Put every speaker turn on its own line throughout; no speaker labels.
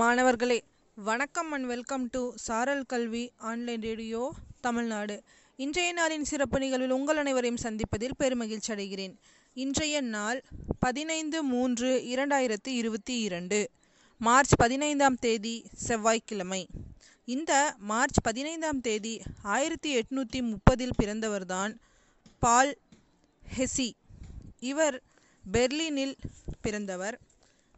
மாணவர்களே வணக்கம் and welcome to சாரல் கல்வி ஆன்லைன் ரேடியோ தமிழ்நாடு. இன்றைய நாளின் சிறப்பு நிகழ்வில் உங்கள் அனைவரையும் சந்திப்பதில் பெருமகிழ்ச்சி அடைகிறேன். இன்றைய நாள் பதினைந்து மூன்று இரண்டாயிரத்தி இருபத்தி இரண்டு மார்ச் பதினைந்தாம் தேதி செவ்வாய்க்கிழமை. இந்த மார்ச் பதினைந்தாம் தேதி ஆயிரத்தி எட்நூற்றி முப்பதில் பிறந்தவர்தான் பால் ஹெசி இவர் பெர்லினில் பிறந்தவர்.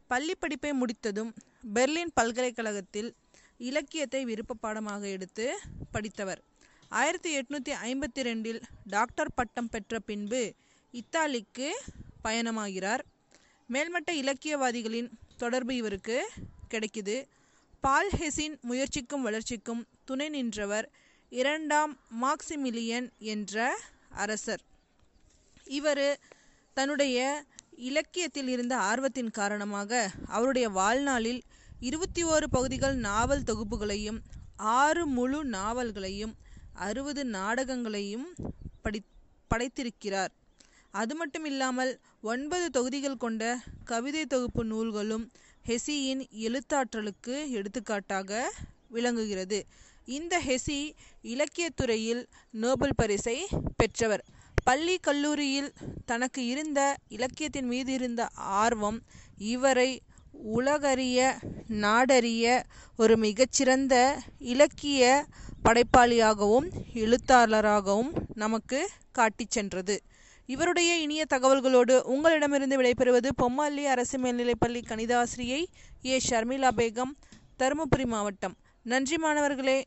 பள்ளி படிப்பை முடித்ததும் பெர்லின் பல்கலைக்கழகத்தில் இலக்கியத்தை விருப்ப பாடமாக எடுத்து படித்தவர். ஆயிரத்தி எட்நூற்றி ஐம்பத்தி ரெண்டில் டாக்டர் பட்டம் பெற்ற பின்பு இத்தாலிக்கு பயணமாகிறார். மேல்மட்ட இலக்கியவாதிகளின் தொடர்பு இவருக்கு கிடைக்குது. பால் ஹெசின் முயற்சிக்கும் வளர்ச்சிக்கும் துணை நின்றவர் இரண்டாம் மாக்சிமிலியன் என்ற அரசர். இவர் தன்னுடைய இலக்கியத்தில் இருந்த ஆர்வத்தின் காரணமாக அவருடைய வாழ்நாளில் இருபத்தி ஓரு பகுதிகள் நாவல் தொகுப்புகளையும் ஆறு முழு நாவல்களையும் அறுபது நாடகங்களையும் படி படைத்திருக்கிறார். அது மட்டும் இல்லாமல் ஒன்பது தொகுதிகள் கொண்ட கவிதை தொகுப்பு நூல்களும் ஹெசியின் எழுத்தாற்றலுக்கு எடுத்துக்காட்டாக விளங்குகிறது. இந்த ஹெசி இலக்கியத்துறையில் நோபல் பரிசை பெற்றவர். பள்ளி கல்லூரியில் தனக்கு இருந்த இலக்கியத்தின் மீது இருந்த ஆர்வம் இவரை உலகறிய நாடறிய ஒரு மிகச்சிறந்த இலக்கிய படைப்பாளியாகவும் எழுத்தாளராகவும் நமக்கு காட்டிச் சென்றது. இவருடைய இனிய தகவல்களோடு உங்களிடமிருந்து விடைபெறுவது பொம்மல்லி அரசு மேல்நிலைப்பள்ளி கணிதாசிரியை ஏ. ஷர்மிளா பேகம் தருமபுரி மாவட்டம். நன்றி மாணவர்களே.